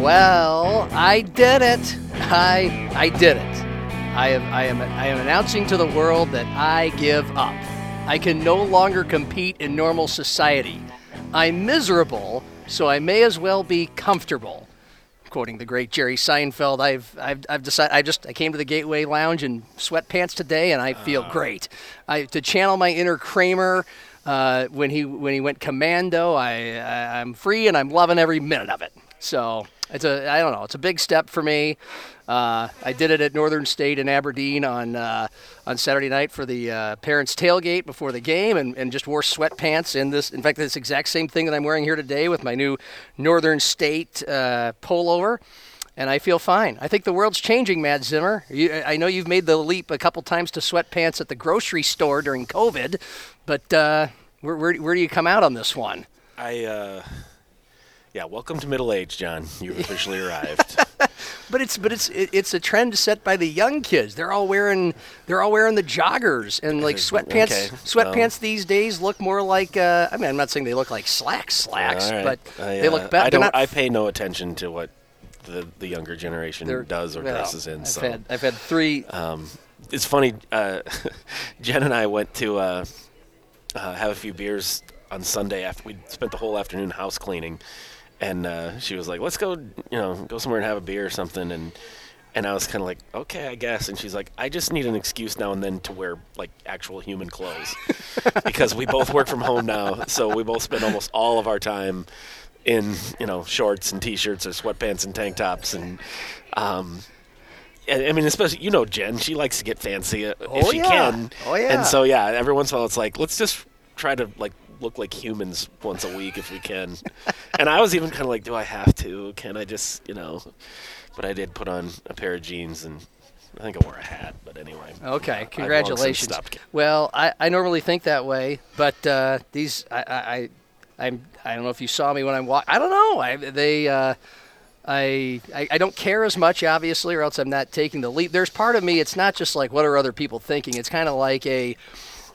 Well, I did it. I I did it. I am I am I am announcing to the world that I give up. I can no longer compete in normal society. I'm miserable, so I may as well be comfortable. Quoting the great Jerry Seinfeld, I've I've, I've decided I just I came to the Gateway Lounge in sweatpants today, and I feel great. I to channel my inner Kramer. Uh, when he when he went commando, I, I I'm free and I'm loving every minute of it. So it's a I don't know. It's a big step for me. Uh, I did it at Northern State in Aberdeen on uh, on Saturday night for the uh, parents' tailgate before the game, and, and just wore sweatpants in this. In fact, this exact same thing that I'm wearing here today with my new Northern State uh, pullover. And I feel fine. I think the world's changing, Matt Zimmer. You, I know you've made the leap a couple times to sweatpants at the grocery store during COVID, but uh, where, where, where do you come out on this one? I, uh, yeah, welcome to middle age, John. You've officially arrived. But it's but it's it, it's a trend set by the young kids. They're all wearing they're all wearing the joggers and like sweatpants. Okay, Sweatpants these days look more like uh, I mean I'm not saying they look like slacks slacks, All right. but I, they uh, look better. I don't. I pay no attention to what the the younger generation They're- does or well, dresses in. I've so had I've had three. um, it's funny. Uh, Jen and I went to uh, uh, have a few beers on Sunday after we spent the whole afternoon house cleaning, and uh, she was like, "Let's go, you know, go somewhere and have a beer or something." And and I was kind of like, "Okay, I guess." And she's like, "I just need an excuse now and then to wear like actual human clothes because we both work from home now, so we both spend almost all of our time." in you know shorts and t-shirts or sweatpants and tank tops and um I mean, especially you know Jen, she likes to get fancy uh, if Oh, she yeah. can. Oh, yeah. And so yeah, every once in a while it's like let's just try to like look like humans once a week if we can. and I was even kind of like, do I have to? Can I just you know? But I did put on a pair of jeans and I think I wore a hat. But anyway. Okay, congratulations. Well, I, I normally think that way, but uh, these I, I I I'm I don't know if you saw me when I'm walking. I don't know. I they. Uh, I, I I don't care as much, obviously, or else I'm not taking the leap. There's part of me. It's not just like what are other people thinking. It's kind of like a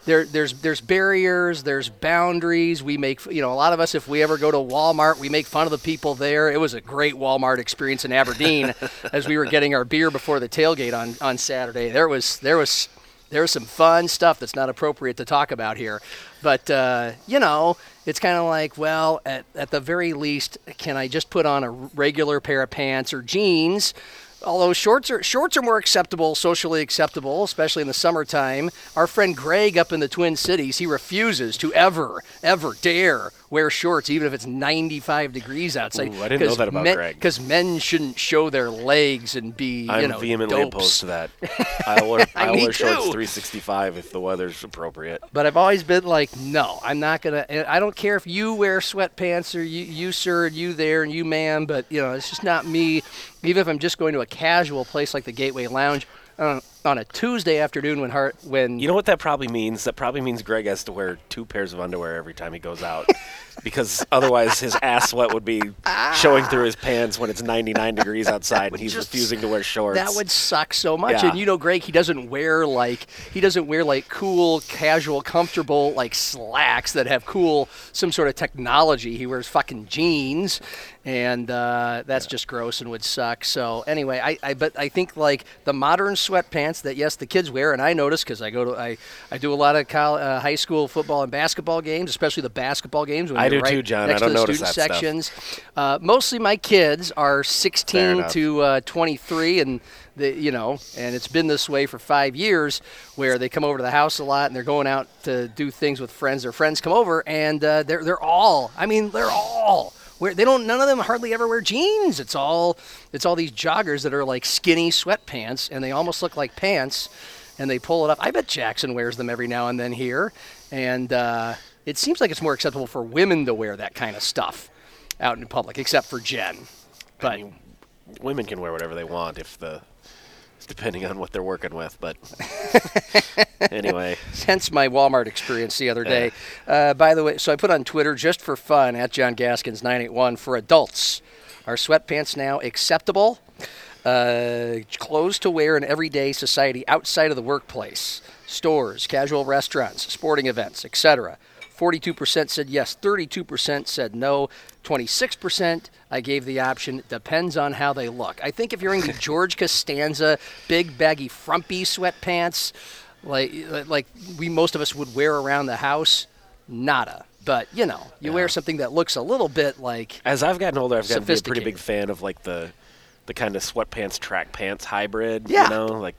there there's there's barriers, there's boundaries. We make you know a lot of us if we ever go to Walmart, we make fun of the people there. It was a great Walmart experience in Aberdeen as we were getting our beer before the tailgate on on Saturday. There was there was there was some fun stuff that's not appropriate to talk about here. But uh, you know, it's kind of like, well, at, at the very least, can I just put on a regular pair of pants or jeans? Although shorts are shorts are more acceptable, socially acceptable, especially in the summertime. Our friend Greg up in the Twin Cities, he refuses to ever, ever dare wear shorts, even if it's 95 degrees outside. Ooh, I didn't know that about Greg. Because men shouldn't show their legs and be, I'm you know, vehemently dopes. opposed to that. I'll wear, I'll wear shorts 365 if the weather's appropriate. But I've always been like, no, I'm not gonna. I don't care if you wear sweatpants or you, you sir, and you there, and you ma'am. But you know, it's just not me. Even if I'm just going to a casual place like the Gateway Lounge on, on a Tuesday afternoon when heart when You know what that probably means? That probably means Greg has to wear two pairs of underwear every time he goes out. because otherwise his ass sweat would be showing through his pants when it's 99 degrees outside and he's Just- refusing to wear shorts. That would suck so much. Yeah. And you know, Greg, he doesn't wear like he doesn't wear like cool, casual, comfortable like slacks that have cool some sort of technology. He wears fucking jeans, and uh, that's just gross and would suck. So anyway, I, I but I think like the modern sweatpants that yes the kids wear, and I notice because I go to I I do a lot of col uh, high school football and basketball games, especially the basketball games. When I do right too, John. Next I to don't the notice student that stuff. sections. Uh, mostly my kids are 16 to uh, 23, and the, you know, and it's been this way for five years, where they come over to the house a lot and they're going out to do things with friends. Their friends come over, and uh, they're they're all, I mean, they're all. Where they don't, none of them hardly ever wear jeans. It's all, it's all these joggers that are like skinny sweatpants, and they almost look like pants, and they pull it up. I bet Jackson wears them every now and then here, and uh, it seems like it's more acceptable for women to wear that kind of stuff. out in public, except for Jen. But I mean, women can wear whatever they want if the depending on what they're working with. But anyway, hence my Walmart experience the other day. Uh, by the way, so I put on Twitter just for fun at John Gaskins 981 for adults. Are sweatpants now acceptable? Uh, clothes to wear in everyday society outside of the workplace, stores, casual restaurants, sporting events, etc. 42% said yes, 32% said no, 26% I gave the option depends on how they look. I think if you're in the George Costanza big baggy frumpy sweatpants like like we most of us would wear around the house, nada. But, you know, you wear something that looks a little bit like as I've gotten older, I've gotten to be a pretty big fan of like the the kind of sweatpants track pants hybrid. Yeah. You know, like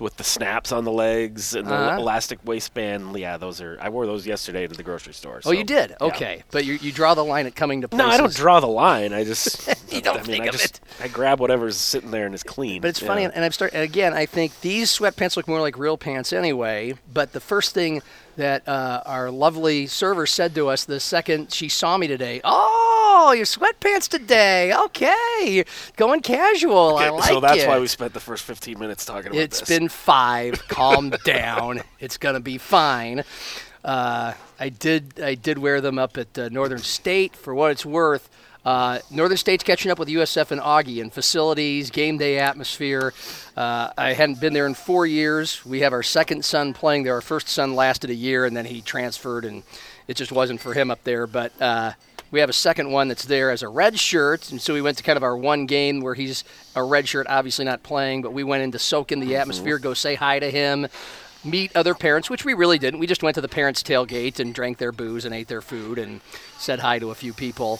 with the snaps on the legs and the Uh-huh. elastic waistband. Yeah, those are. I wore those yesterday to the grocery store. Oh, you did? yeah. Okay. But you, you draw the line at coming to places. No, I don't draw the line. I just You don't I mean, think I of just it. I grab whatever's sitting there and is clean. But it's funny, and I've started again. I think these sweatpants look more like real pants anyway. But the first thing that uh, our lovely server said to us the second she saw me today, "Oh, your sweatpants today? Okay, going casual. I Okay, like so that's it." why we spent the first 15 minutes talking about It's this. been five. Calm down. It's gonna be fine. Uh, I did. I did wear them up at uh, Northern State for what it's worth. Uh, Northern State's catching up with USF and Augie in facilities, game day atmosphere. Uh, I hadn't been there in four years. We have our second son playing there. Our first son lasted a year, and then he transferred, and it just wasn't for him up there. But uh, we have a second one that's there as a red shirt, and so we went to kind of our one game where he's a red shirt, obviously not playing, but we went in to soak in the atmosphere, go say hi to him, meet other parents, which we really didn't. We just went to the parents' tailgate and drank their booze and ate their food and said hi to a few people.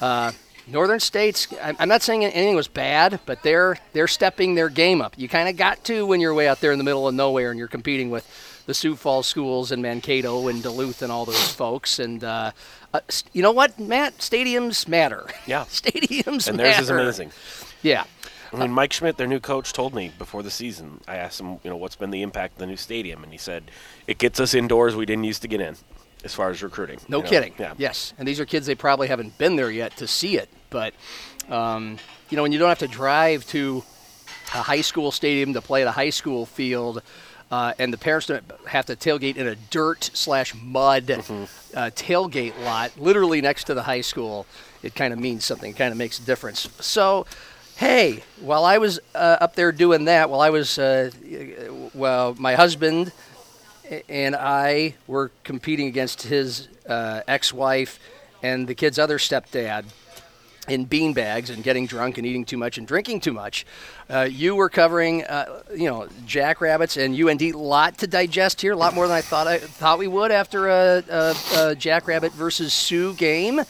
Uh, Northern States, I'm I'm not saying anything was bad, but they're they're stepping their game up. You kind of got to when you're way out there in the middle of nowhere and you're competing with the Sioux Falls schools and Mankato and Duluth and all those folks. And uh, uh, you know what, Matt? Stadiums matter. Yeah. stadiums and matter. theirs is amazing. Yeah. I mean, Mike Schmidt, their new coach, told me before the season. I asked him, you know, what's been the impact of the new stadium, and he said it gets us indoors we didn't used to get in, as far as recruiting. No you know? kidding. Yeah. Yes, and these are kids they probably haven't been there yet to see it. But um, you know, when you don't have to drive to a high school stadium to play at a high school field, uh, and the parents don't have to tailgate in a dirt slash mud Mm-hmm. uh, tailgate lot, literally next to the high school, it kind of means something. It kind of makes a difference. So. Hey, while I was uh, up there doing that, while I was, uh, well, my husband and I were competing against his uh, ex-wife and the kid's other stepdad in bean bags and getting drunk and eating too much and drinking too much. Uh, you were covering, uh, you know, jackrabbits and UND. Lot to digest here, a lot more than I thought I thought we would after a, a, a jackrabbit versus Sioux game.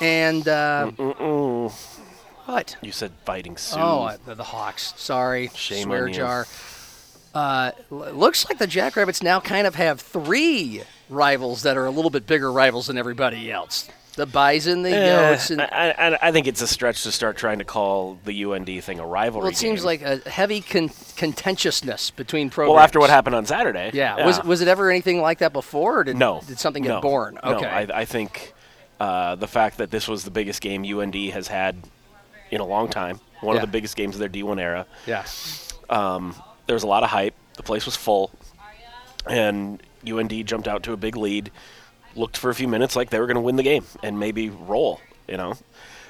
And uh, what? You said fighting Sioux. Oh, uh, the, the Hawks. Sorry, Shame swear on you. jar. Uh, looks like the Jackrabbits now kind of have three rivals that are a little bit bigger rivals than everybody else. The Bison, the Eh, Yotes, and I, I, I think it's a stretch to start trying to call the UND thing a rivalry. well, it seems game. like a heavy con- contentiousness between programs. Well, after what happened on Saturday. Yeah. Was was it ever anything like that before? Or did, No. Did something get no, born? No, Okay. I, I think uh, the fact that this was the biggest game UND has had in a long time, one Yeah. of the biggest games of their D1 era. yeah. There was a lot of hype. The place was full, and UND jumped out to a big lead. Looked for a few minutes like they were going to win the game and maybe roll. You know,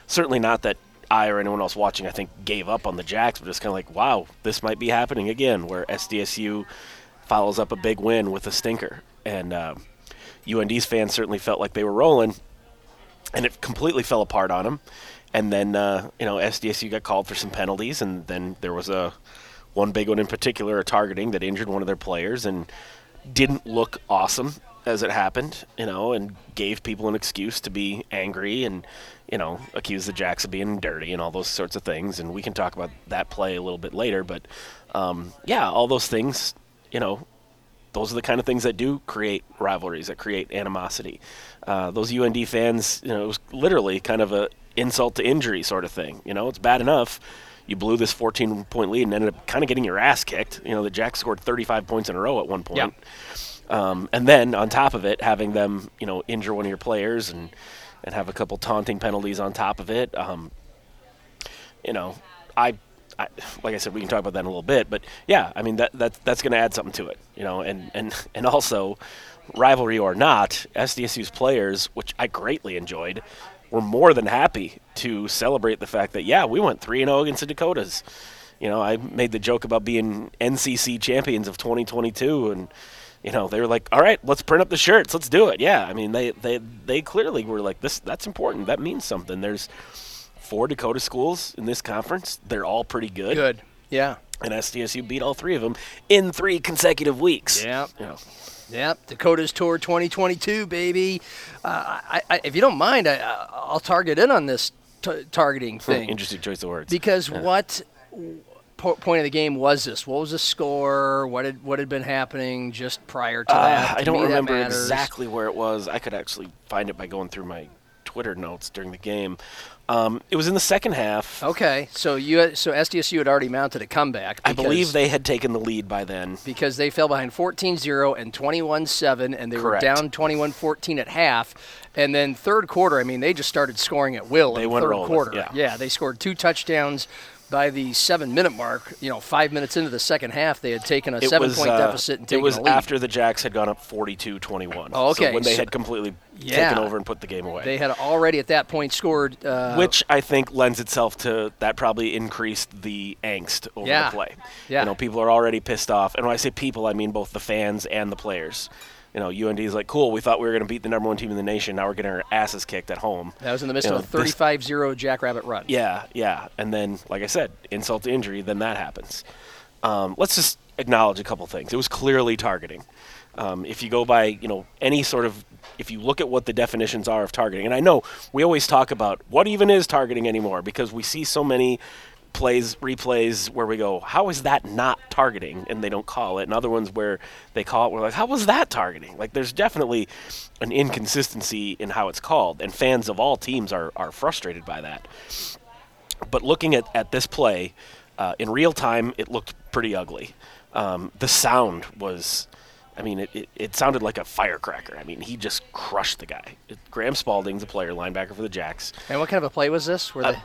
certainly not that I or anyone else watching I think gave up on the Jacks, but just kind of like, wow, this might be happening again, where SDSU follows up a big win with a stinker, and uh, UND's fans certainly felt like they were rolling, and it completely fell apart on them. And then uh, you know SDSU got called for some penalties, and then there was a one big one in particular, a targeting that injured one of their players and didn't look awesome as it happened, you know, and gave people an excuse to be angry and you know accuse the Jacks of being dirty and all those sorts of things. And we can talk about that play a little bit later, but um, yeah, all those things, you know, those are the kind of things that do create rivalries, that create animosity. Uh, those UND fans, you know, it was literally kind of a insult to injury sort of thing. You know, it's bad enough you blew this 14 point lead and ended up kind of getting your ass kicked. You know, the Jacks scored 35 points in a row at one point. Um, and then on top of it, having them, you know, injure one of your players and and have a couple taunting penalties on top of it. Um, you know, I, I, like I said, we can talk about that in a little bit, but yeah, I mean that that that's going to add something to it, you know, and and and also, rivalry or not, SDSU's players, which I greatly enjoyed, were more than happy to celebrate the fact that yeah, we went three and zero against the Dakotas. You know, I made the joke about being NCC champions of 2022, and you know they were like, "All right, let's print up the shirts, let's do it." Yeah, I mean they they they clearly were like, "This that's important. That means something." There's four Dakota schools in this conference. They're all pretty good. Good. Yeah. And SDSU beat all three of them in three consecutive weeks. Yeah. You know, Yep, Dakota's Tour 2022, baby. Uh, I, I, if you don't mind, I, I'll target in on this t- targeting thing interesting choice of words. because what po- point of the game was this? What was the score? What had what had been happening just prior to Uh, that? I don't me, remember exactly where it was. I could actually find it by going through my Twitter notes during the game. Um, it was in the second half. Okay, so you so SDSU had already mounted a comeback. I believe they had taken the lead by then. because they fell behind 14-0 and 21-7 and they Correct. were down 21-14 at half and then third quarter i mean they just started scoring at will They in went third rolling, quarter yeah. they scored two touchdowns by the seven minute mark you know five minutes into the second half they had taken a It seven was, point uh, deficit and it was after the Jacks had gone up 42-21. Oh, okay, So when they so- had completely Yeah. taken over and put the game away. they had already at that point scored uh, which I think lends itself to that probably increased the angst over Yeah. the play. Yeah. You know, people are already pissed off, and when I say people, I mean both the fans and the players. You know, UND is like, cool. We thought we were going to beat the number one team in the nation. Now we're getting our asses kicked at home. that was in the midst you of know, a this- 35-0 jackrabbit run Yeah, yeah. And then, like I said, insult to injury, then that happens. Um, let's just acknowledge a couple things. It was clearly targeting. Um, if you go by, you know, any sort of, if you look at what the definitions are of targeting, and I know we always talk about what even is targeting anymore because we see so many plays, replays where we go, how is that not targeting? And they don't call it. And other ones where they call it, we're like, how was that targeting? Like, there's definitely an inconsistency in how it's called, and fans of all teams are, are frustrated by that. But looking at, at this play, uh, in real time, it looked pretty ugly. Um, the sound was, I mean, it, it, it sounded like a firecracker. I mean, he just crushed the guy. It, Graham Spalding's a player, linebacker for the Jacks. and what kind of a play was this where Uh, they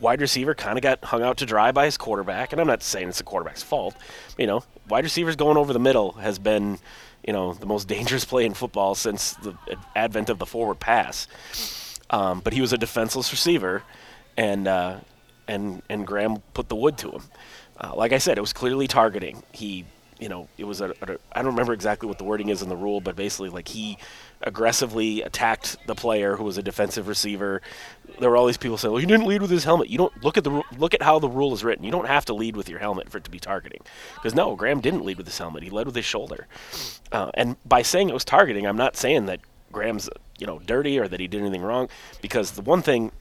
Wide receiver kind of got hung out to dry by his quarterback, and I'm not saying it's the quarterback's fault. You know, wide receivers going over the middle has been, you know, the most dangerous play in football since the advent of the forward pass. Um, but he was a defenseless receiver, and uh, and and Graham put the wood to him. Uh, like I said, it was clearly targeting. He, you know, it was a, a I don't remember exactly what the wording is in the rule, but basically like he aggressively attacked the player who was a defensive receiver. There were all these people saying, "Well, he didn't lead with his helmet." You don't look at the look at how the rule is written. You don't have to lead with your helmet for it to be targeting. Because no, Graham didn't lead with his helmet. He led with his shoulder. Uh, and by saying it was targeting, I'm not saying that Graham's you know dirty or that he did anything wrong. Because the one thing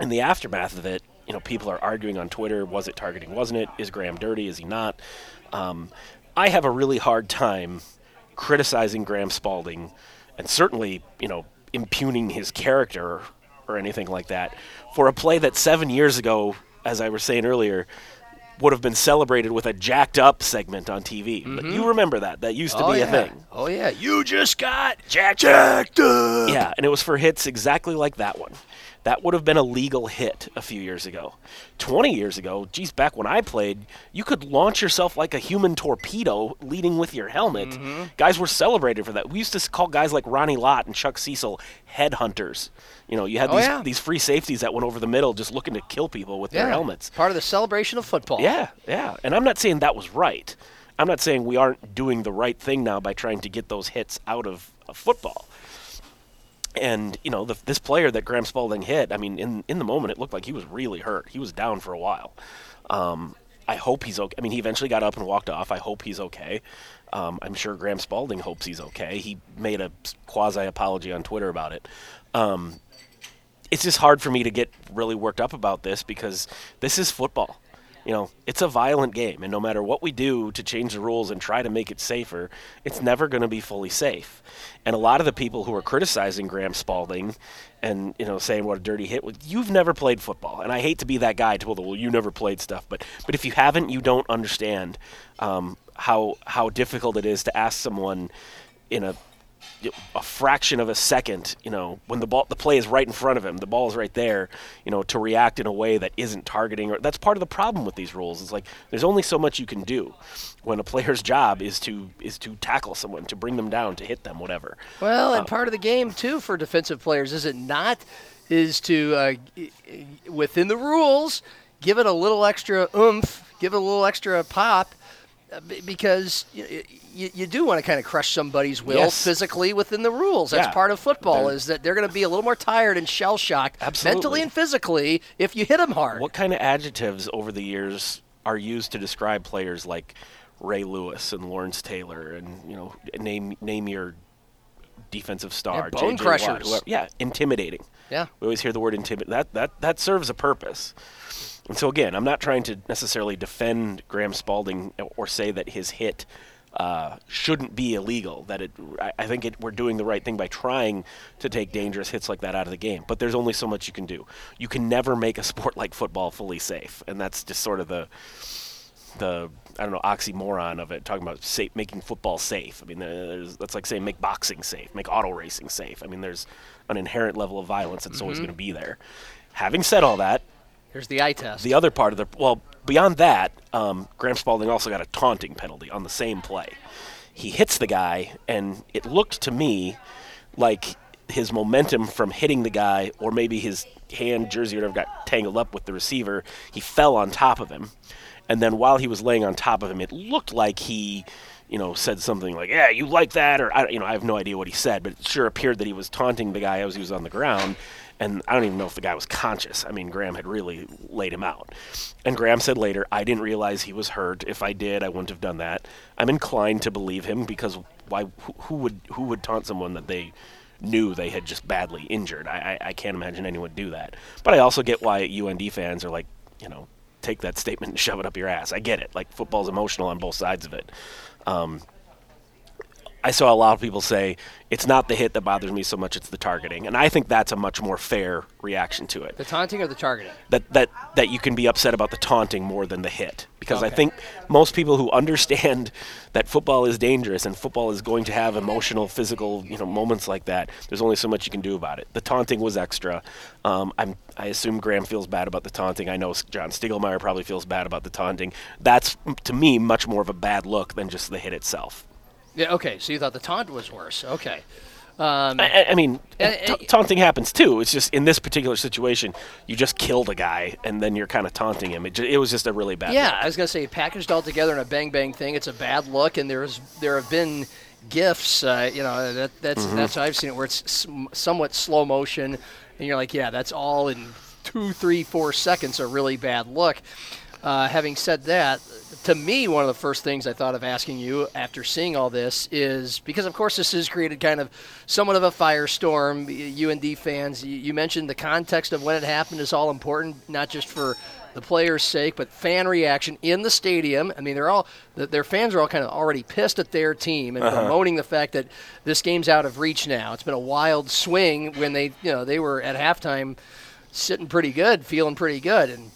in the aftermath of it, you know, people are arguing on Twitter: was it targeting? Wasn't it? Is Graham dirty? Is he not? Um, I have a really hard time criticizing Graham Spalding, and certainly, you know, impugning his character or anything like that for a play that seven years ago, as I was saying earlier, would have been celebrated with a jacked up segment on TV. You remember that? That used to oh be yeah a thing. oh yeah you just got Jack jacked up yeah, and it was for hits exactly like that one. That would have been a legal hit a few years ago. 20 years ago, geez, back when I played, you could launch yourself like a human torpedo leading with your helmet. Mm-hmm. Guys were celebrated for that. We used to call guys like Ronnie Lott and Chuck Cecil headhunters. You know, you had Oh, these, yeah. these free safeties that went over the middle just looking to kill people with yeah their helmets. part of the celebration of football Yeah, yeah. And I'm not saying that was right. I'm not saying we aren't doing the right thing now by trying to get those hits out of, of football. And you know, the, this player that Graham Spalding hit, I mean, in in the moment, it looked like he was really hurt. He was down for a while. Um, I hope he's okay. I mean, he eventually got up and walked off. I hope he's okay. Um, I'm sure Graham Spalding hopes he's okay. He made a quasi apology on Twitter about it. Um, it's just hard for me to get really worked up about this because this is football. You know, it's a violent game, and no matter what we do to change the rules and try to make it safer, it's never going to be fully safe. And a lot of the people who are criticizing Graham Spalding and you know saying what a dirty hit was, you've never played football, and I hate to be that guy to well, well, you never played stuff, but but if you haven't, you don't understand um, how how difficult it is to ask someone in a a fraction of a second, you know, when the ball the play is right in front of him, the ball is right there, you know, to react in a way that isn't targeting or that's part of the problem with these rules. It's like there's only so much you can do when a player's job is to is to tackle someone, to bring them down, to hit them, whatever. Well, and part of the game too for defensive players is it not is to uh, within the rules give it a little extra oomph, give it a little extra pop uh, Uh, because you, you, you do want to kind of crush somebody's will Yes. physically within the rules. That's Yeah. part of football They're- is that they're going to be a little more tired and shell shocked Absolutely. mentally and physically if you hit them hard. What kind of adjectives over the years are used to describe players like Ray Lewis and Lawrence Taylor and you know name name your defensive star, Yeah, bone J.J. Watt, crushers. whoever- yeah, intimidating. Yeah. We always hear the word intimidate. That that that serves a purpose. And so again, I'm not trying to necessarily defend Graham Spalding or say that his hit uh, shouldn't be illegal. That it, I, I think it, we're doing the right thing by trying to take dangerous hits like that out of the game. But there's only so much you can do. You can never make a sport like football fully safe, and that's just sort of the the I don't know oxymoron of it, talking about safe, making football safe. I mean, there's, that's like saying make boxing safe, make auto racing safe. I mean, there's an inherent level of violence that's always going to be there. Having said all that, Here's the eye test. the other part of the well, beyond that, um, Graham Spalding also got a taunting penalty on the same play. He hits the guy, and it looked to me like his momentum from hitting the guy, or maybe his hand, jersey, whatever, got tangled up with the receiver. He fell on top of him, and then while he was laying on top of him, it looked like he. You know, said something like, "Yeah, you like that," or I, you know, I have no idea what he said, but it sure appeared that he was taunting the guy as he was on the ground, and I don't even know if the guy was conscious. I mean, Graham had really laid him out. And Graham said later, I didn't realize he was hurt. If I did, I wouldn't have done that. I'm inclined to believe him because why? Who, would who would taunt someone that they knew they had just badly injured? I, I I can't imagine anyone do that. But I also get why UND fans are like, you know, take that statement and shove it up your ass. I get it. Like football's emotional on both sides of it. Um, I saw a lot of people say it's not the hit that bothers me so much; it's the targeting, and I think that's a much more fair reaction to it. the taunting or the targeting? That that that you can be upset about the taunting more than the hit, because I think most people who understand that football is dangerous and football is going to have emotional, physical, you know, moments like that. There's only so much you can do about it. The taunting was extra. Um, I'm I assume Graham feels bad about the taunting. I know John Stiegelmeier probably feels bad about the taunting. That's to me much more of a bad look than just the hit itself. Yeah. Okay. So you thought the taunt was worse. Okay. Um, I, I mean, ta- taunting happens too. It's just in this particular situation, you just killed a guy and then you're kind of taunting him. It, ju- it was just a really bad. Yeah, look. I was gonna say packaged all together in a bang bang thing. It's a bad look, and there's there have been gifs. Uh, you know that that's Mm-hmm. that's how I've seen it where it's sm- somewhat slow motion, and you're like, yeah, that's all in two, three, four seconds. A really bad look. Uh, having said that, to me, one of the first things I thought of asking you after seeing all this is because, of course, this has created kind of somewhat of a firestorm. UND fans, you, mentioned the context of when it happened is all important, not just for the players' sake, but fan reaction in the stadium. I mean, they're all their fans are all kind of already pissed at their team and bemoaning the fact that this game's out of reach now. It's been a wild swing when they, you know, they were at halftime sitting pretty good, feeling pretty good, and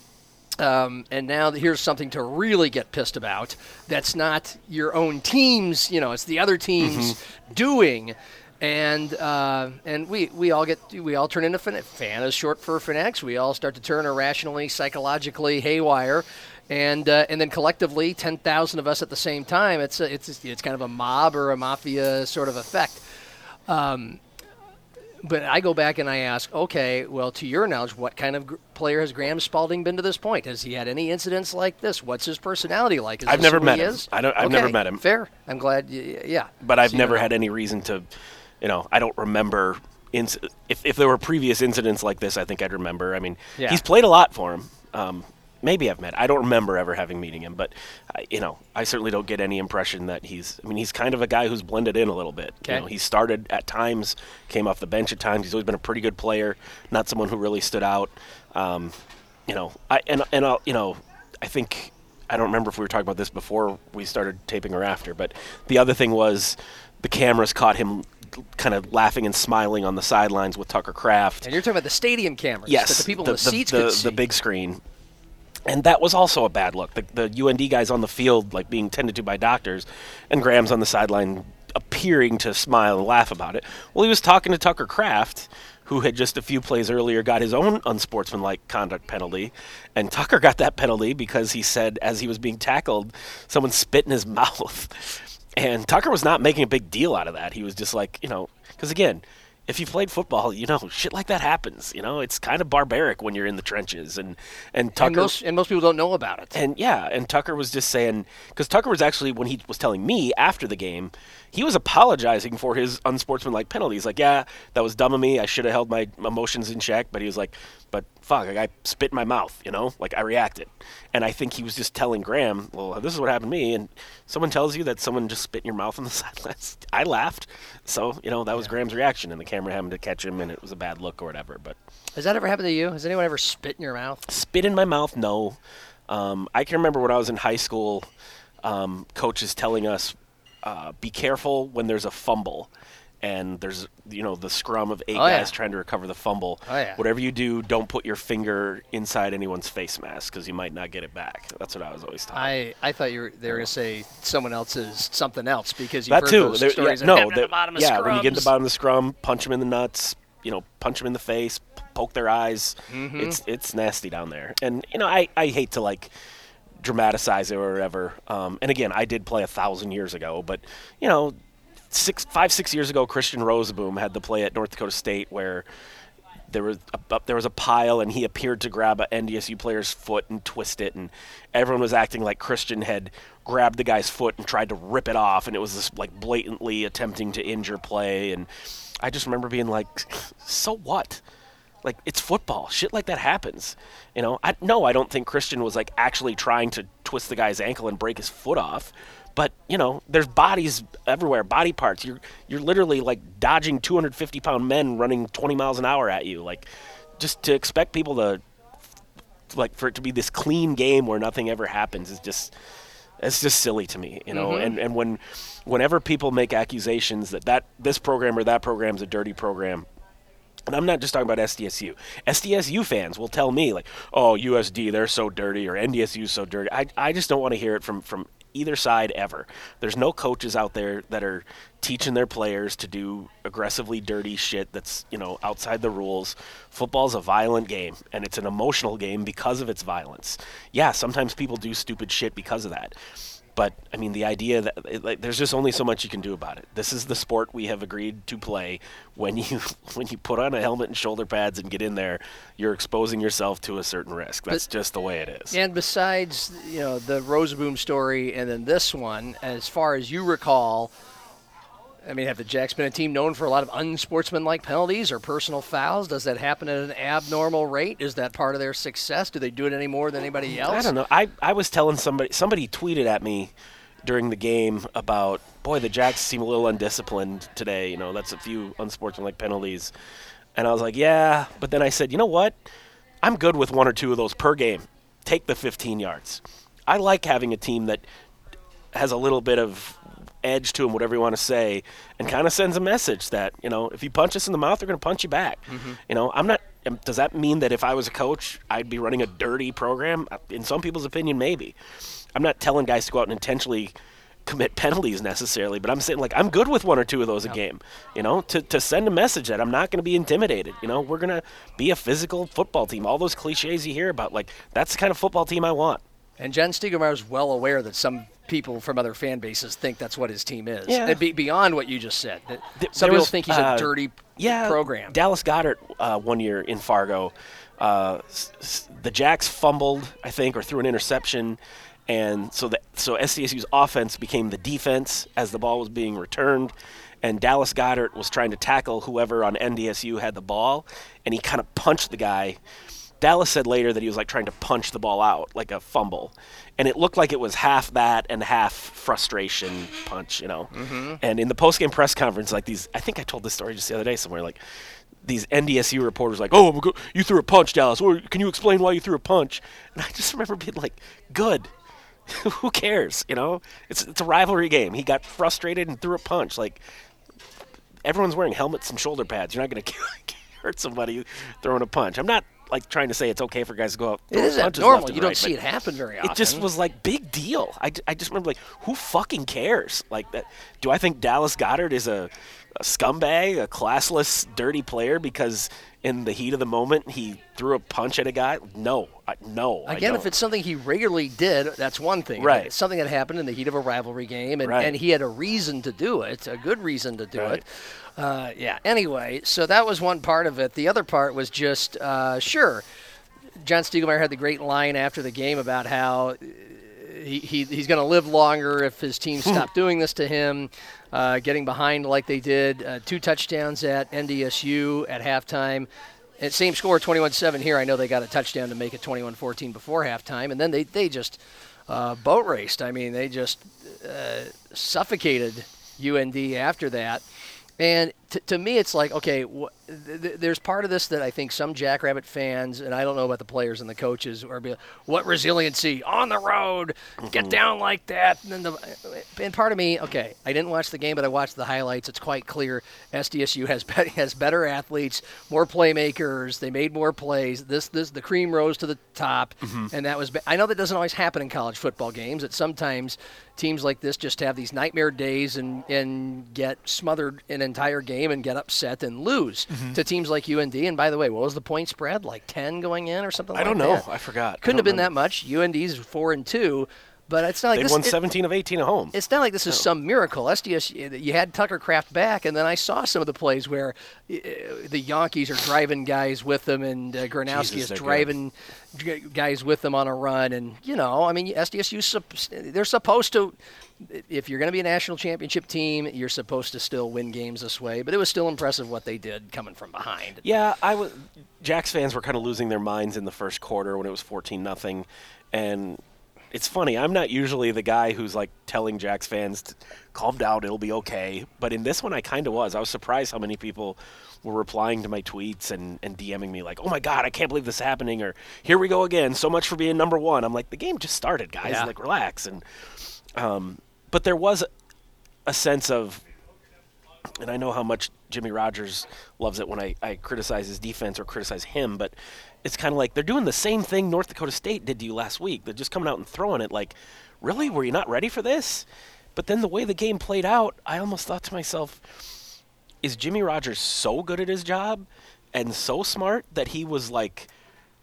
um, and now here's something to really get pissed about. That's not your own team's, you know, it's the other team's doing. And uh, and we, we all get we all turn into fan, fan is short for fanatics. We all start to turn irrationally, psychologically haywire, and uh, and then collectively, ten thousand of us at the same time. It's a, it's it's kind of a mob or a mafia sort of effect. But I go back and I ask, okay, well, to your knowledge, what kind of gr- player has Graham Spalding been to this point? Has he had any incidents like this? What's his personality like? Is I've never met him. I don't- I've never met him. Fair. I'm glad. y- Yeah. but I've never had any reason to, you know, I don't remember. Inc- if if there were previous incidents like this, I think I'd remember. I mean, Yeah. he's played a lot for him. Um, maybe I've met. I don't remember ever having meeting him, but I, you know, I certainly don't get any impression that he's. I mean, he's kind of a guy who's blended in a little bit. Okay. You know, he started at times, came off the bench at times. He's always been a pretty good player, not someone who really stood out. Um, you know, I and and I'll, you know, I think I don't remember if we were talking about this before we started taping or after, but the other thing was the cameras caught him kind of laughing and smiling on the sidelines with Tucker Kraft. And you're talking about the stadium cameras Yes, the people in the seats the, could see. the big screen. And that was also a bad look. The, the UND guys on the field, like being tended to by doctors, and Graham's on the sideline appearing to smile and laugh about it. Well, he was talking to Tucker Kraft, who had just a few plays earlier got his own unsportsmanlike conduct penalty, and Tucker got that penalty because he said as he was being tackled, someone spit in his mouth. And Tucker was not making a big deal out of that. He was just like, you know, because again, if you played football, you know shit like that happens. You know, it's kind of barbaric when you're in the trenches, and and Tucker and most, and most people don't know about it. and yeah, and Tucker was just saying because Tucker was actually when he was telling me after the game, he was apologizing for his unsportsmanlike penalties. Like, yeah, that was dumb of me. I should have held my emotions in check. But he was like, but fuck, like, I spit in my mouth. You know, like I reacted. And I think he was just telling Graham, well, this is what happened to me. And someone tells you that someone just spit in your mouth on the sidelines. I laughed. So you know that was Graham's reaction, and the camera happened to catch him, and it was a bad look or whatever. But Has that ever happened to you? Has anyone ever spit in your mouth? spit in my mouth no um, i can remember when i was in high school um, coaches telling us uh, be careful when there's a fumble and there's you know the scrum of eight Oh, yeah. guys trying to recover the fumble Oh, yeah. whatever you do don't put your finger inside anyone's face mask because you might not get it back that's what i was always taught I, I thought you were they were gonna say someone else's something else because you've that heard too those There- stories. yeah, of no having at the bottom of yeah when you get to the bottom of the scrum punch them in the nuts you know punch them in the face p- poke their eyes Mm-hmm. it's it's nasty down there and you know i i hate to like dramatize it or whatever um, and again i did play a thousand years ago but you know six five six years ago christian rozeboom had the play at north dakota state where there was a, there was a pile and he appeared to grab a NDSU player's foot and twist it. And everyone was acting like Christian had grabbed the guy's foot and tried to rip it off. And it was this like blatantly attempting to injure play. And I just remember being like so what? Like it's football. Shit like that happens. You know I no I don't think Christian was like actually trying to twist the guy's ankle and break his foot off but you know there's bodies everywhere body parts you're you're literally like dodging 250 pound men running 20 miles an hour at you like just to expect people to like for it to be this clean game where nothing ever happens is just it's just silly to me you know mm-hmm. and and when whenever people make accusations that that this program or that program is a dirty program and I'm not just talking about SDSU. SDSU fans will tell me like, "Oh, USD, they're so dirty," or "NDSU so dirty." I, I just don't want to hear it from from either side ever. There's no coaches out there that are teaching their players to do aggressively dirty shit that's you know outside the rules. Football's a violent game, and it's an emotional game because of its violence. Yeah, sometimes people do stupid shit because of that. But I mean, the idea that it, like, there's just only so much you can do about it. This is the sport we have agreed to play. When you when you put on a helmet and shoulder pads and get in there, you're exposing yourself to a certain risk. That's just the way it is. And besides, you know, the Rozeboom story and then this one, as far as you recall, I mean, have the Jacks been a team known for a lot of unsportsmanlike penalties or personal fouls? Does that happen at an abnormal rate? Is that part of their success? Do they do it any more than anybody else? I don't know. I, I was telling somebody somebody tweeted at me during the game about boy the Jacks seem a little undisciplined today. You know that's a few unsportsmanlike penalties, and I was like yeah. But then I said you know what, I'm good with one or two of those per game. Take the 15 yards. I like having a team that has a little bit of edge to him, whatever you want to say, and kind of sends a message that you know if you punch us in the mouth, they're going to punch you back. You know, I'm not. um, Does that mean that if I was a coach, I'd be running a dirty program? Uh, In some people's opinion, maybe. I'm not telling guys to go out and intentionally commit penalties necessarily, but I'm saying like I'm good with one or two of those a game. You know, to to send a message that I'm not going to be intimidated. You know, we're going to be a physical football team. All those cliches you hear about, like that's the kind of football team I want. And John Stiegelmeier is well aware that some people from other fan bases think that's what his team is. Yeah. And be, beyond what you just said. that Th- Some there people was, think he's uh, a dirty yeah, program. Dallas Goedert uh, one year in Fargo, uh, s- s- the Jacks fumbled, I think, or threw an interception, and so the, so SDSU's offense became the defense as the ball was being returned, and Dallas Goedert was trying to tackle whoever on NDSU had the ball, and he kind of punched the guy. Dallas said later that he was like trying to punch the ball out like a fumble, and it looked like it was half that and half frustration punch, you know. Mm-hmm. And in the post-game press conference, like these, I think I told this story just the other day somewhere, like these NDSU reporters like, "Oh, you threw a punch, Dallas. Or can you explain why you threw a punch?" And I just remember being like, "Good." Who cares? You know, it's it's a rivalry game. He got frustrated and threw a punch. Like everyone's wearing helmets and shoulder pads. You're not going to hurt somebody throwing a punch. I'm not like trying to say it's okay for guys to go out. It throw is punches abnormal. You don't see it happen very often. It just was like big deal. I, I just remember like who fucking cares? Like that. Do I think Dallas Goedert is a, a scumbag, a classless, dirty player because in the heat of the moment he threw a punch at a guy? No, I, no. Again, if it's something he regularly did, that's one thing. Right. It's something that happened in the heat of a rivalry game, and, Right. and he had a reason to do it, a good reason to do Right. it. Uh, yeah. Anyway, so that was one part of it. The other part was just uh, sure. John Stiegelmeier had the great line after the game about how he, he, he's going to live longer if his team stopped doing this to him, uh, getting behind like they did. Uh, two touchdowns at NDSU at halftime. At same score, 21-7 here. I know they got a touchdown to make it 21-14 before halftime, and then they they just uh, boat raced. I mean, they just uh, suffocated UND after that. And t- to me, it's like, okay, wh- th- th- there's part of this that I think some Jackrabbit fans, and I don't know about the players and the coaches, are be like, what resiliency on the road, get mm-hmm. down like that. And, then the, and part of me, okay, I didn't watch the game, but I watched the highlights. It's quite clear SDSU has be- has better athletes, more playmakers. They made more plays. This this the cream rose to the top, mm-hmm. and that was. Be- I know that doesn't always happen in college football games. That sometimes teams like this just have these nightmare days and and get smothered an entire game and get upset and lose to teams like UND. And by the way, what was the point spread? Like ten going in or something I like don't know. that? I forgot. Couldn't don't have been remember. that much. UND's four and two, but it's not like They this. won it- 17 of 18 at home. it's not like this is some miracle. SDS, you had Tucker Kraft back, and then I saw some of the plays where uh, the Yankees are driving guys with them, and uh, Gronowski Jesus, is they're good. driving guys with them on a run. And you know, I mean, SDSU they're supposed to. If you're going to be a national championship team, you're supposed to still win games this way. But it was still impressive what they did coming from behind. Yeah, I was. Jacks fans were kind of losing their minds in the first quarter when it was 14 nothing, and it's funny. I'm not usually the guy who's like telling Jacks fans to calm down, it'll be okay. But in this one, I kind of was. I was surprised how many people were replying to my tweets and, and DMing me like, "Oh my God, I can't believe this is happening," or "Here we go again. So much for being number one." I'm like, the game just started, guys. Yeah. Like, relax. And um, but there was a sense of and I know how much Jimmy Rogers loves it when I, I criticize his defense or criticize him, but it's kind of like they're doing the same thing North Dakota State did to you last week. They're just coming out and throwing it like, really? Were you not ready for this? But then the way the game played out, I almost thought to myself, is Jimmy Rogers so good at his job and so smart that he was like,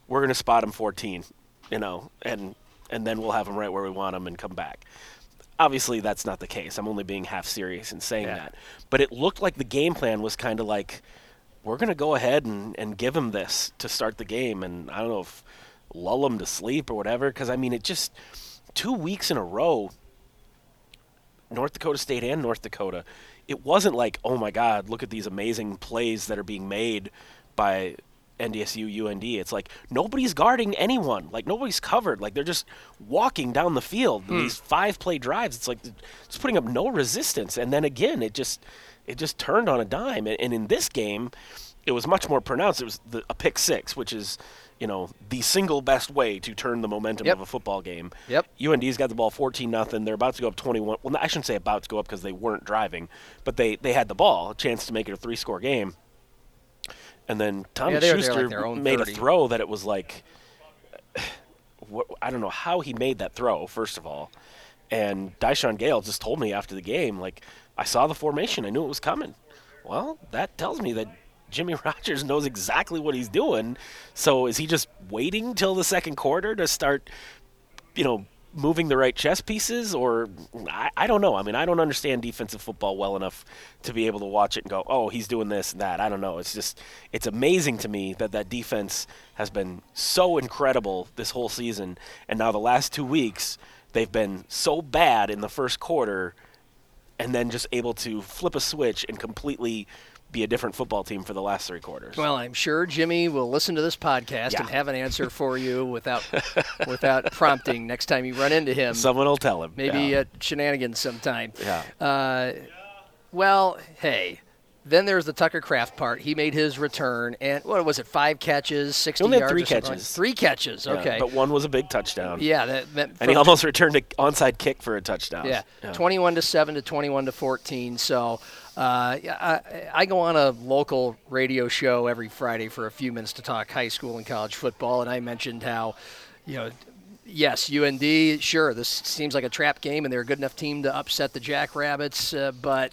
we're going to spot him 14, you know, and and then we'll have him right where we want him and come back. Obviously, that's not the case. I'm only being half serious in saying Yeah. that. But it looked like the game plan was kind of like, we're going to go ahead and, and give him this to start the game. And I don't know if lull him to sleep or whatever, because I mean, it just, two weeks in a row, North Dakota State and North Dakota, it wasn't like, oh my God, look at these amazing plays that are being made by NDSU UND. It's like nobody's guarding anyone. Like nobody's covered. Like they're just walking down the field. in These five play drives. It's like it's putting up no resistance. And then again, it just it just turned on a dime. And, and in this game, it was much more pronounced. It was the, a pick six, which is you know the single best way to turn the momentum Yep. of a football game. Yep. UND's got the ball 14 nothing. They're about to go up 21. Well, I shouldn't say about to go up because they weren't driving, but they they had the ball, a chance to make it a three score game. And then Tommy Yeah, Schuster like made 30. a throw that it was like, what, I don't know how he made that throw. First of all, and Dyshawn Gale just told me after the game, like, I saw the formation, I knew it was coming. Well, that tells me that Jimmy Rogers knows exactly what he's doing. So is he just waiting till the second quarter to start, you know, moving the right chess pieces? Or I, I don't know. I mean, I don't understand defensive football well enough to be able to watch it and go, oh, he's doing this and that. I don't know. It's just, it's amazing to me that that defense has been so incredible this whole season. And now the last two weeks, they've been so bad in the first quarter and then just able to flip a switch and completely be a different football team for the last three quarters. Well, I'm sure Jimmy will listen to this podcast Yeah. and have an answer for you without without prompting next time you run into him. Someone will tell him. maybe Yeah. at shenanigans sometime. Yeah. Uh, well, hey. Then there's the Tucker Kraft part. He made his return, and what was it? Five catches, sixty he only had three something like- catches. Three catches. Yeah, Okay. but one was a big touchdown. yeah, that, that And he almost returned an onside kick for a touchdown. Yeah, 21 to 7 to 21 to 14. So, Uh, I, I go on a local radio show every Friday for a few minutes to talk high school and college football, and I mentioned how, you know, yes, UND, sure, this seems like a trap game, and they're a good enough team to upset the Jackrabbits, uh, but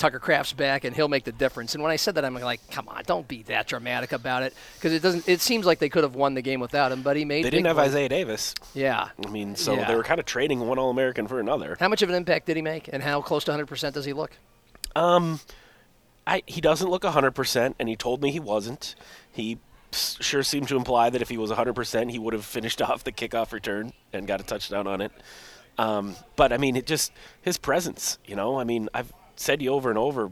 Tucker Kraft's back, and he'll make the difference. And when I said that, I'm like, come on, don't be that dramatic about it, because it doesn't. It seems like they could have won the game without him, but he made. They didn't have plays. Isaiah Davis. Yeah. I mean, so Yeah. they were kind of trading one All American for another. How much of an impact did he make, and how close to 100% does he look? Um, I, he doesn't look 100%, and he told me he wasn't. He sure seemed to imply that if he was 100%, he would have finished off the kickoff return and got a touchdown on it. Um, but, I mean, it just, his presence, you know? I mean, I've said you over and over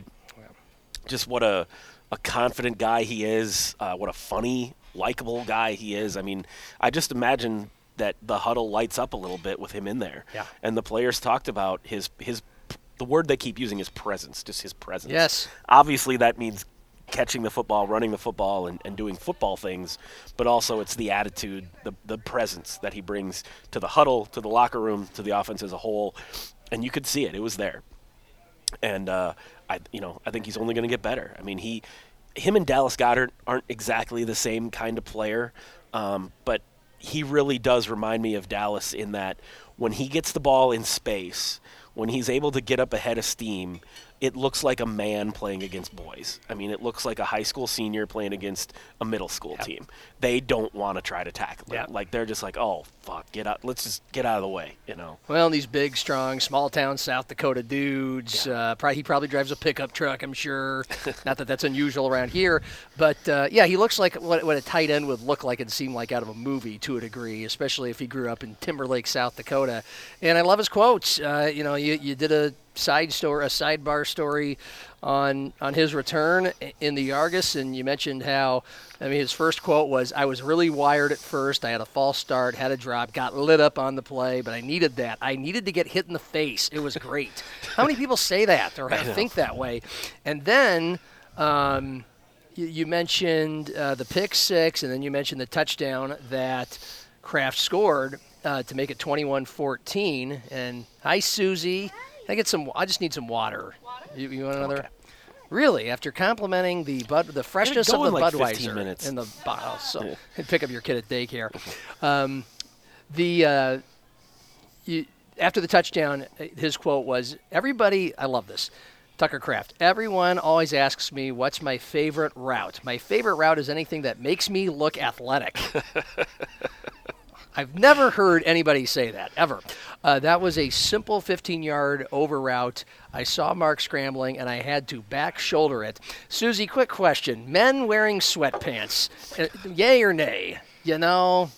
just what a, a confident guy he is, uh, what a funny, likable guy he is. I mean, I just imagine that the huddle lights up a little bit with him in there. Yeah. And the players talked about his his the word they keep using is presence, just his presence. Yes. Obviously that means catching the football, running the football and, and doing football things, but also it's the attitude, the the presence that he brings to the huddle, to the locker room, to the offense as a whole. And you could see it. It was there and uh, I, you know, I think he's only going to get better. I mean, he, him and Dallas Goedert aren't exactly the same kind of player, um, but he really does remind me of Dallas in that when he gets the ball in space, when he's able to get up ahead of steam, it looks like a man playing against boys. I mean, it looks like a high school senior playing against a middle school team. They don't want to try to tackle him. Yeah. Like they're just like, oh fuck, get out. Let's just get out of the way. You know. Well, these big, strong, small town South Dakota dudes. Uh, probably, he probably drives a pickup truck, I'm sure. Not that that's unusual around here. But uh, yeah, he looks like what, what a tight end would look like and seem like out of a movie to a degree, especially if he grew up in Timber Lake, South Dakota. And I love his quotes. Uh, you know, you, you did a side story, a sidebar story on on his return in the Argus, and you mentioned how I mean his first quote was, "I was really wired at first. I had a false start, had a drop, got lit up on the play, but I needed that. I needed to get hit in the face. It was great. how many people say that or think that way? And then." Um, you, you mentioned uh, the pick six, and then you mentioned the touchdown that Kraft scored uh, to make it 21-14. And hi, Susie. I get some? I just need some water. You, you want another? Really? After complimenting the bud, the freshness of the like Budweiser minutes. in the bottle, so and pick up your kid at daycare. Um, the uh, you, after the touchdown, uh, his quote was, "Everybody, I love this." Tucker Kraft. Everyone always asks me what's my favorite route. My favorite route is anything that makes me look athletic. I've never heard anybody say that ever. Uh, that was a simple 15-yard over route. I saw Mark scrambling, and I had to back shoulder it. Susie, quick question: Men wearing sweatpants, uh, yay or nay? You know,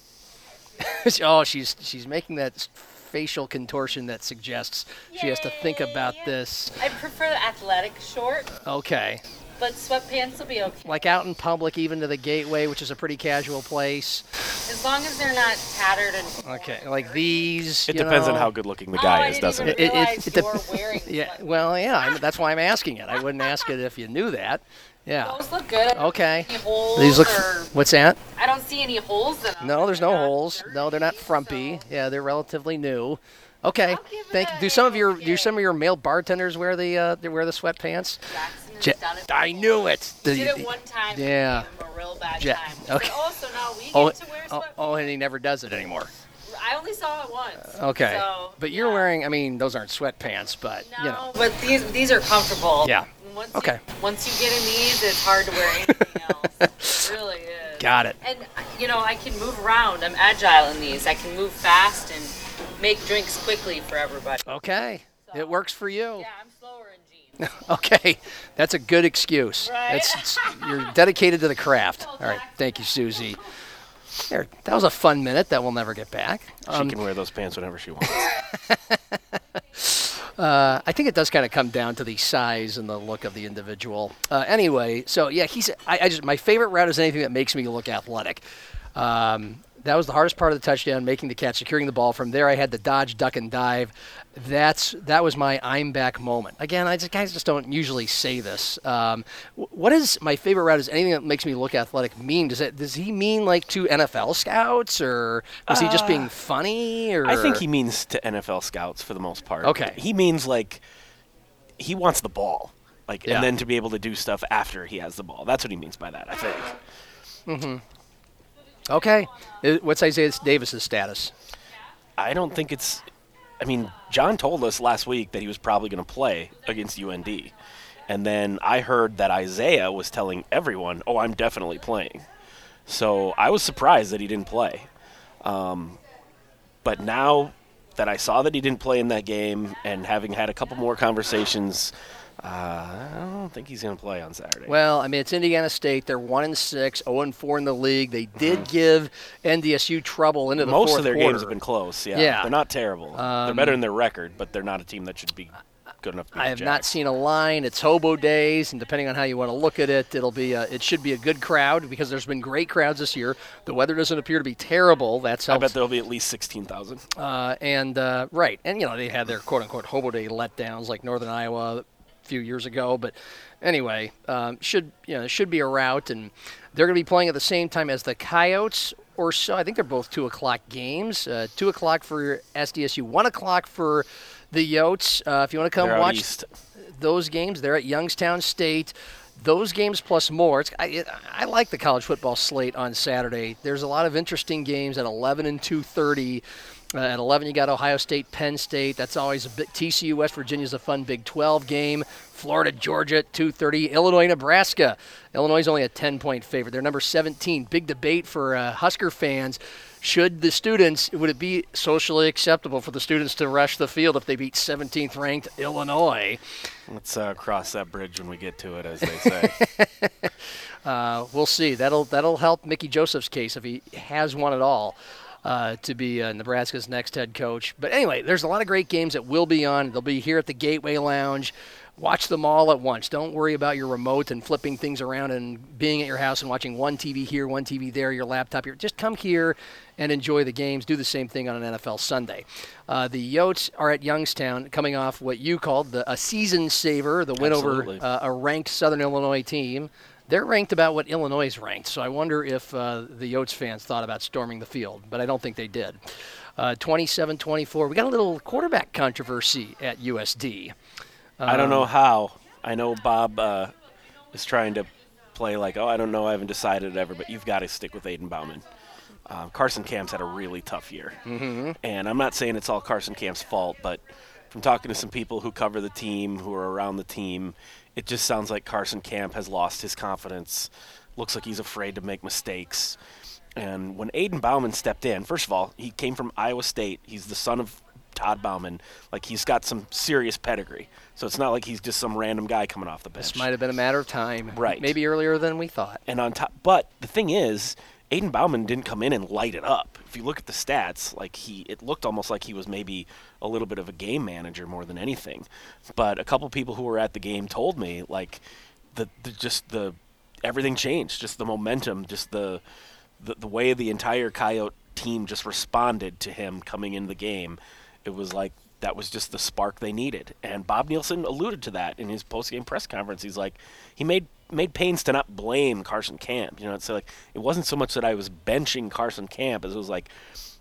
oh, she's she's making that facial contortion that suggests she has to think about this. I prefer the athletic short, Okay, but sweatpants will be okay. like out in public, even to the gateway, which is a pretty casual place. As long as they're not tattered and. Okay, like these. It you depends on how good looking the Oh, guy I is, didn't doesn't even it? It- it- realize it dep- you're wearing Yeah, well, yeah, I, that's why I'm asking it. I wouldn't ask it if you knew that. Yeah. Those look good. Okay. holes These look. or What's that? I don't see any holes in them. No, there's no They're not holes. No, they're not frumpy. so- Yeah, they're relatively new. Okay. Thank. Do some of your do some of your male bartenders wear the uh, wear the sweatpants? Jackson has done it I knew it. The- Did it one time. Yeah. Gave a real bad Ja- time. Okay. oh, so now we get Oh, to wear oh, oh, and he never does it anymore. I only saw it once. Uh, okay. So, but you're yeah. wearing. I mean, those aren't sweatpants, but No, you know. but these these are comfortable. Yeah. Once Okay. You, once you get in these, it's hard to wear anything else. It really is. Got it. And you know, I can move around. I'm agile in these. I can move fast and make drinks quickly for everybody. Okay. It works for you. Yeah, I'm slower in jeans. Okay, that's a good excuse. Right. That's it's, you're dedicated to the craft. All right, thank you, Susie. There, that was a fun minute that we'll never get back. She Um, can wear those pants whenever she wants. uh, I think it does kind of come down to the size and the look of the individual. Uh, anyway, so yeah, he's. I, I just my favorite route is anything that makes me look athletic. Um, that was the hardest part of the touchdown, making the catch, securing the ball. From there, I had to dodge, duck, and dive. That's that was my I'm back moment. Again, I just guys just don't usually say this. Um, what is my favorite route? Is anything that makes me look athletic mean? Does it does he mean like to NFL scouts, or was he just being funny? Or I think he means to NFL scouts for the most part. Okay. He means like he wants the ball, like, Yeah. and then to be able to do stuff after he has the ball. That's what he means by that, I think. Okay. What's Isaiah Davis's status? I don't think it's. I mean, John told us last week that he was probably going to play against UND. And then I heard that Isaiah was telling everyone, oh, I'm definitely playing. So I was surprised that he didn't play. Um, but now that I saw that he didn't play in that game and having had a couple more conversations, uh, I don't think he's going to play on Saturday. Well, I mean, it's Indiana State. They're one and six, zero and four in the league. They did give NDSU trouble into the Mm-hmm. Most of their quarter. games have been close. Yeah, Yeah. they're not terrible. they're better than their record, but they're not a team that should be good enough. To beat I have not seen a line. It's hobo days, and depending on how you want to look at it, it'll be a, it should be a good crowd because there's been great crowds this year. The weather doesn't appear to be terrible. That's I bet there'll be at least sixteen thousand. Uh, and uh, right, and you know they had their quote unquote hobo day letdowns like Northern Iowa few years ago, but anyway, um, should you know should be a route, and they're going to be playing at the same time as the Coyotes. Or so I think they're both two o'clock games. Uh, two o'clock for SDSU, one o'clock for the Yotes. Uh, if you want to come watch east. those games. They're at Youngstown State. Those games plus more. It's, I, I like the college football slate on Saturday. There's a lot of interesting games at 11 and 2:30. Uh, at 11, you got Ohio State, Penn State. That's always a bit. TCU, West Virginia's a fun Big 12 game. Florida, Georgia at 2:30. Illinois, Nebraska. Illinois is only a 10-point favorite. They're number 17. Big debate for uh, Husker fans. Should the students, would it be socially acceptable for the students to rush the field if they beat 17th ranked Illinois? Let's uh, cross that bridge when we get to it, as they say. Uh, we'll see. That'll that'll help Mickey Joseph's case if he has one at all uh, to be uh, Nebraska's next head coach. But anyway, there's a lot of great games that will be on. They'll be here at the Gateway Lounge. Watch them all at once. Don't worry about your remote and flipping things around and being at your house and watching one TV here, one TV there, your laptop here. Just come here and enjoy the games. Do the same thing on an NFL Sunday. Uh, the Yotes are at Youngstown, coming off what you called the, a season saver, the win Absolutely. over uh, a ranked Southern Illinois team. They're ranked about what Illinois is ranked, so I wonder if uh, the Yotes fans thought about storming the field, but I don't think they did. Uh, 27-24. We got a little quarterback controversy at USD. I don't Um, know how. I know Bob uh, is trying to play like, oh, I don't know, I haven't decided ever, but you've got to stick with Aidan Bauman. Uh, Carson Camp's had a really tough year. Mm-hmm. And I'm not saying it's all Carson Camp's fault, but from talking to some people who cover the team, who are around the team, it just sounds like Carson Camp has lost his confidence. Looks like he's afraid to make mistakes. And when Aidan Bauman stepped in, first of all, he came from Iowa State. He's the son of Todd Bauman. Like he's got some serious pedigree. So it's not like he's just some random guy coming off the bench. This might have been a matter of time, Right. Maybe earlier than we thought. And on top, but the thing is, Aidan Bauman didn't come in and light it up. If you look at the stats, like he, it looked almost like he was maybe a little bit of a game manager more than anything. But a couple people who were at the game told me like the, the just the everything changed, just the momentum, just the, the the way the entire Coyote team just responded to him coming into the game. It was like that was just the spark they needed. And Bob Nielson alluded to that in his post-game press conference. He's like, he made made pains to not blame Carson Camp. You know, it's like it wasn't so much that I was benching Carson Camp as it was like,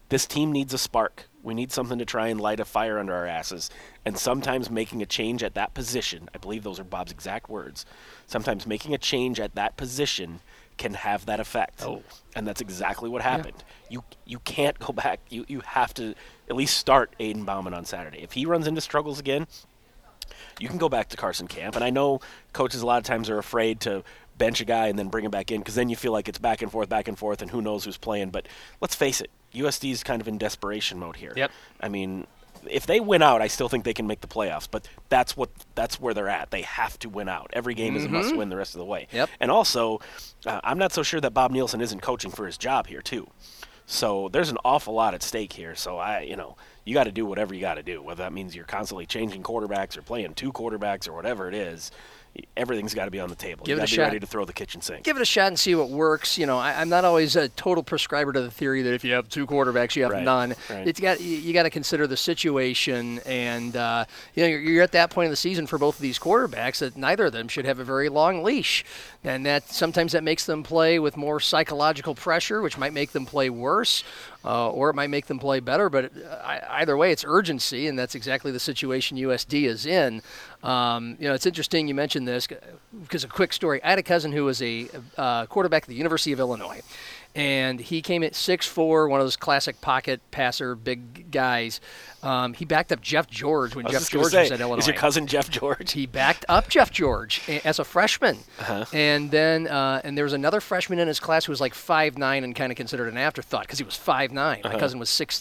this team needs a spark. We need something to try and light a fire under our asses. And sometimes making a change at that position, I believe those are Bob's exact words. Sometimes making a change at that position can have that effect. Oh. And that's exactly what happened. You you can't go back. You you have to at least start Aidan Bauman on Saturday. If he runs into struggles again, you can go back to Carson Camp. And I know coaches a lot of times are afraid to bench a guy and then bring him back in because then you feel like it's back and forth, back and forth, and who knows who's playing. But let's face it, USD is kind of in desperation mode here. Yep. I mean, if they win out, I still think they can make the playoffs. But that's what that's where they're at. They have to win out. Every game is a must win the rest of the way. Yep. And also, uh, I'm not so sure that Bob Nielson isn't coaching for his job here too. So there's an awful lot at stake here. So I, you know, you got to do whatever you got to do. Whether that means you're constantly changing quarterbacks or playing two quarterbacks or whatever it is, everything's got to be on the table. Give you got to be shot. ready to throw the kitchen sink. give it a shot and see what works. You know, I, I'm not always a total prescriber to the theory that if you have two quarterbacks, you have Right, none. right. It's got you, got to consider the situation, and uh, you know you're, you're at that point in the season for both of these quarterbacks that neither of them should have a very long leash, and that sometimes that makes them play with more psychological pressure, which might make them play worse. Uh, or it might make them play better, but uh, either way, it's urgency, and that's exactly the situation USD is in. Um, you know, it's interesting you mentioned this because a quick story. I had a cousin who was a uh, quarterback at the University of Illinois, and he came at 6'4", one of those classic pocket passer, big guys. Um, he backed up Jeff George when Jeff George say, was at Illinois. Is your cousin Jeff George? He backed up Jeff George as a freshman, and then uh, and there was another freshman in his class who was like five nine and kind of considered an afterthought because he was five nine. My cousin was six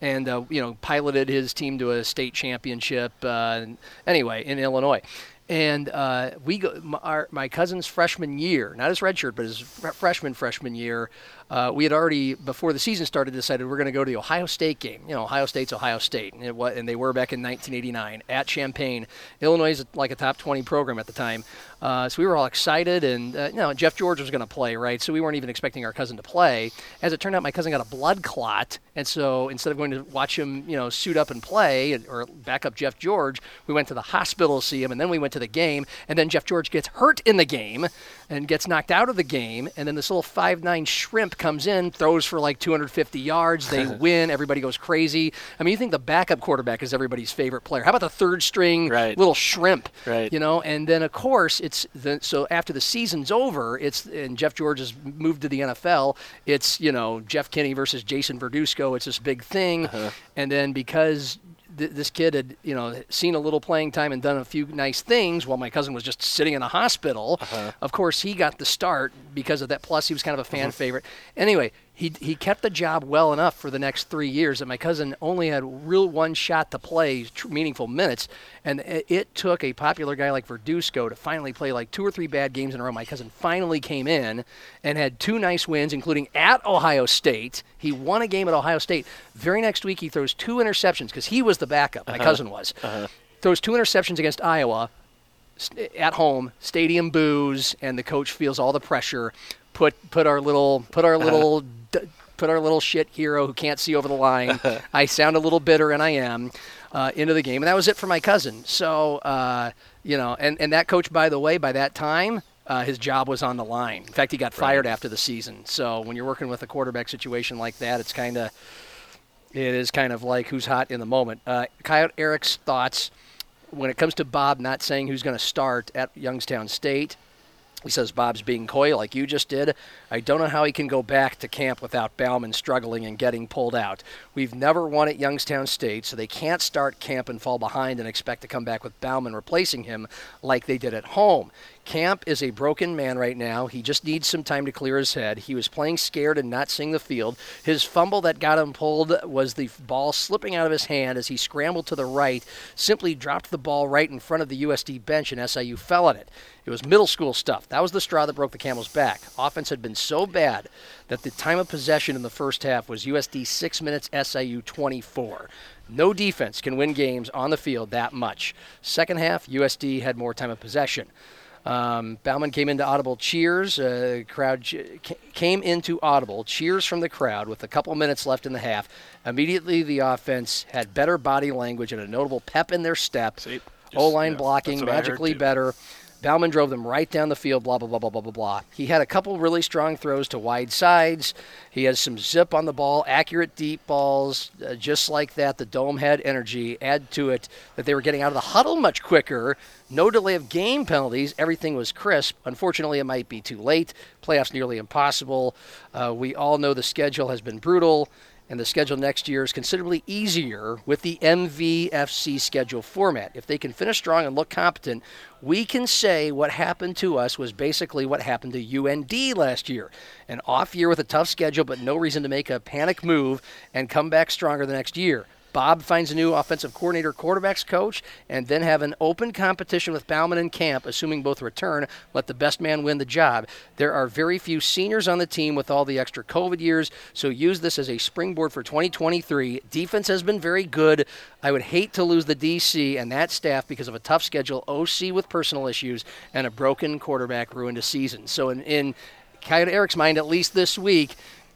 and uh, you know piloted his team to a state championship. Uh, and- anyway, in Illinois. And uh, we go, my, our, my cousin's freshman year, not his redshirt, but his fr- freshman freshman year, uh, we had already before the season started decided we're going to go to the Ohio State game. You know, Ohio State's Ohio State, and, it, wa- and they were back in 1989 at Champaign. Illinois is like a top 20 program at the time, uh, so we were all excited. And uh, you know, Jeff George was going to play, right? So we weren't even expecting our cousin to play. As it turned out, my cousin got a blood clot, and so instead of going to watch him, you know, suit up and play or back up Jeff George, we went to the hospital to see him, and then we went to the game. And then Jeff George gets hurt in the game and gets knocked out of the game. And then this little five nine shrimp comes in, throws for like 250 yards. They win. Everybody goes crazy. I mean, you think the backup quarterback is everybody's favorite player? How about the third string Right. little shrimp? Right. You know, and then of course it's the so after the season's over, it's and Jeff George has moved to the NFL. It's you know Jeff Kinney versus Jason Verduzco. It's this big thing, uh-huh. and then because th- this kid had you know seen a little playing time and done a few nice things while my cousin was just sitting in a hospital. Uh-huh. Of course, he got the start because of that. Plus, he was kind of a fan uh-huh. favorite. Anyway, he he kept the job well enough for the next three years that my cousin only had real one shot to play tr- meaningful minutes, and it, it took a popular guy like Verduzco to finally play like two or three bad games in a row. My cousin finally came in and had two nice wins, including at Ohio State. He won a game at Ohio State. Very next week, he throws two interceptions because he was the backup. My uh-huh. cousin was. Uh-huh. Throws two interceptions against Iowa st- at home, stadium boos, and the coach feels all the pressure. Put put our little put our little d- put our little shit hero who can't see over the line. I sound a little bitter, and I am uh, into the game, and that was it for my cousin. So uh, you know, and and that coach, by the way, by that time. Uh, his job was on the line. In fact, he got fired after the season. So when you're working with a quarterback situation like that, it's kind of it is kind of like who's hot in the moment. Uh, Coyote Eric's thoughts when it comes to Bob not saying who's going to start at Youngstown State. He says Bob's being coy like you just did. I don't know how he can go back to camp without Bauman struggling and getting pulled out. We've never won at Youngstown State, so they can't start camp and fall behind and expect to come back with Bauman replacing him like they did at home. Camp is a broken man right now. He just needs some time to clear his head. He was playing scared and not seeing the field. His fumble that got him pulled was the ball slipping out of his hand as he scrambled to the right, simply dropped the ball right in front of the USD bench, and SIU fell on it. It was middle school stuff. That was the straw that broke the camel's back. Offense had been so bad that the time of possession in the first half was USD 6 minutes, SIU 24. No defense can win games on the field that much. Second half, USD had more time of possession. Um, Bauman came into audible cheers. Uh, crowd ch- came into audible cheers from the crowd with a couple minutes left in the half. Immediately, the offense had better body language and a notable pep in their step. O line yeah, blocking that's what I heard magically better. Bauman drove them right down the field, blah, blah, blah, blah, blah, blah, blah. He had a couple really strong throws to wide sides. He has some zip on the ball, accurate deep balls, uh, just like that. The Dome had energy. Add to it that they were getting out of the huddle much quicker. No delay of game penalties. Everything was crisp. Unfortunately, it might be too late. Playoffs nearly impossible. Uh, we all know the schedule has been brutal and the schedule next year is considerably easier with the MVFC schedule format. If they can finish strong and look competent, we can say what happened to us was basically what happened to UND last year. An off year with a tough schedule, but no reason to make a panic move and come back stronger the next year. Bob finds a new offensive coordinator, quarterbacks coach, and then have an open competition with Bauman and Camp, assuming both return. Let the best man win the job. There are very few seniors on the team with all the extra COVID years, so use this as a springboard for 2023. Defense has been very good. I would hate to lose the DC and that staff because of a tough schedule, OC with personal issues, and a broken quarterback ruined a season. So in, in Coyote Eric's mind, at least this week,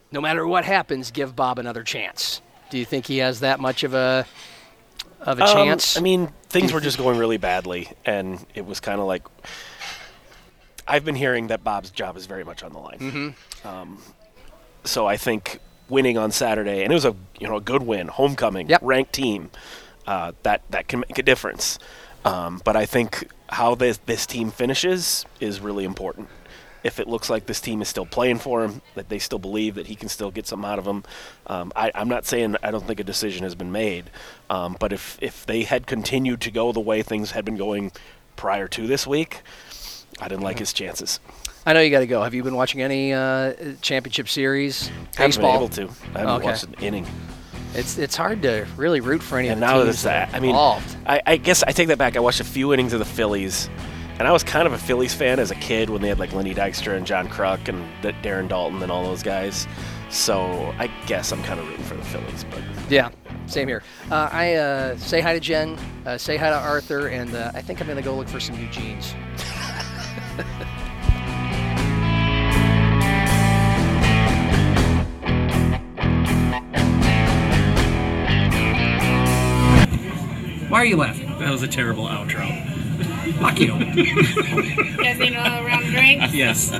no matter what happens, give Bob another chance. Do you think he has that much of a of a Um, chance? I mean, things were just going really badly, and it was kind of like I've been hearing that Bob's job is very much on the line. Mm-hmm. Um, so I think winning on Saturday, and it was a you know a good win, homecoming, Yep. ranked team, uh, that that can make a difference. Um, but I think how this this team finishes is really important. If it looks like this team is still playing for him, that they still believe that he can still get something out of him, um, I, I'm not saying I don't think a decision has been made, um, but if if they had continued to go the way things had been going prior to this week, I didn't like his chances. I know you got to go. Have you been watching any uh, championship series? I haven't been Baseball. able to. I haven't Okay. watched an inning. It's it's hard to really root for any And of the now teams that's that. I mean, involved. I, I guess I take that back. I watched a few innings of the Phillies, and I was kind of a Phillies fan as a kid when they had like Lenny Dykstra and John Kruk and D- Darren Daulton and all those guys. So I guess I'm kind of rooting for the Phillies, but Yeah, same here. Uh, I uh, say hi to Jen, uh, say hi to Arthur, and uh, I think I'm gonna go look for some new jeans. Why are you laughing? That was a terrible outro. Fuck you. Casino around drinks. Yes.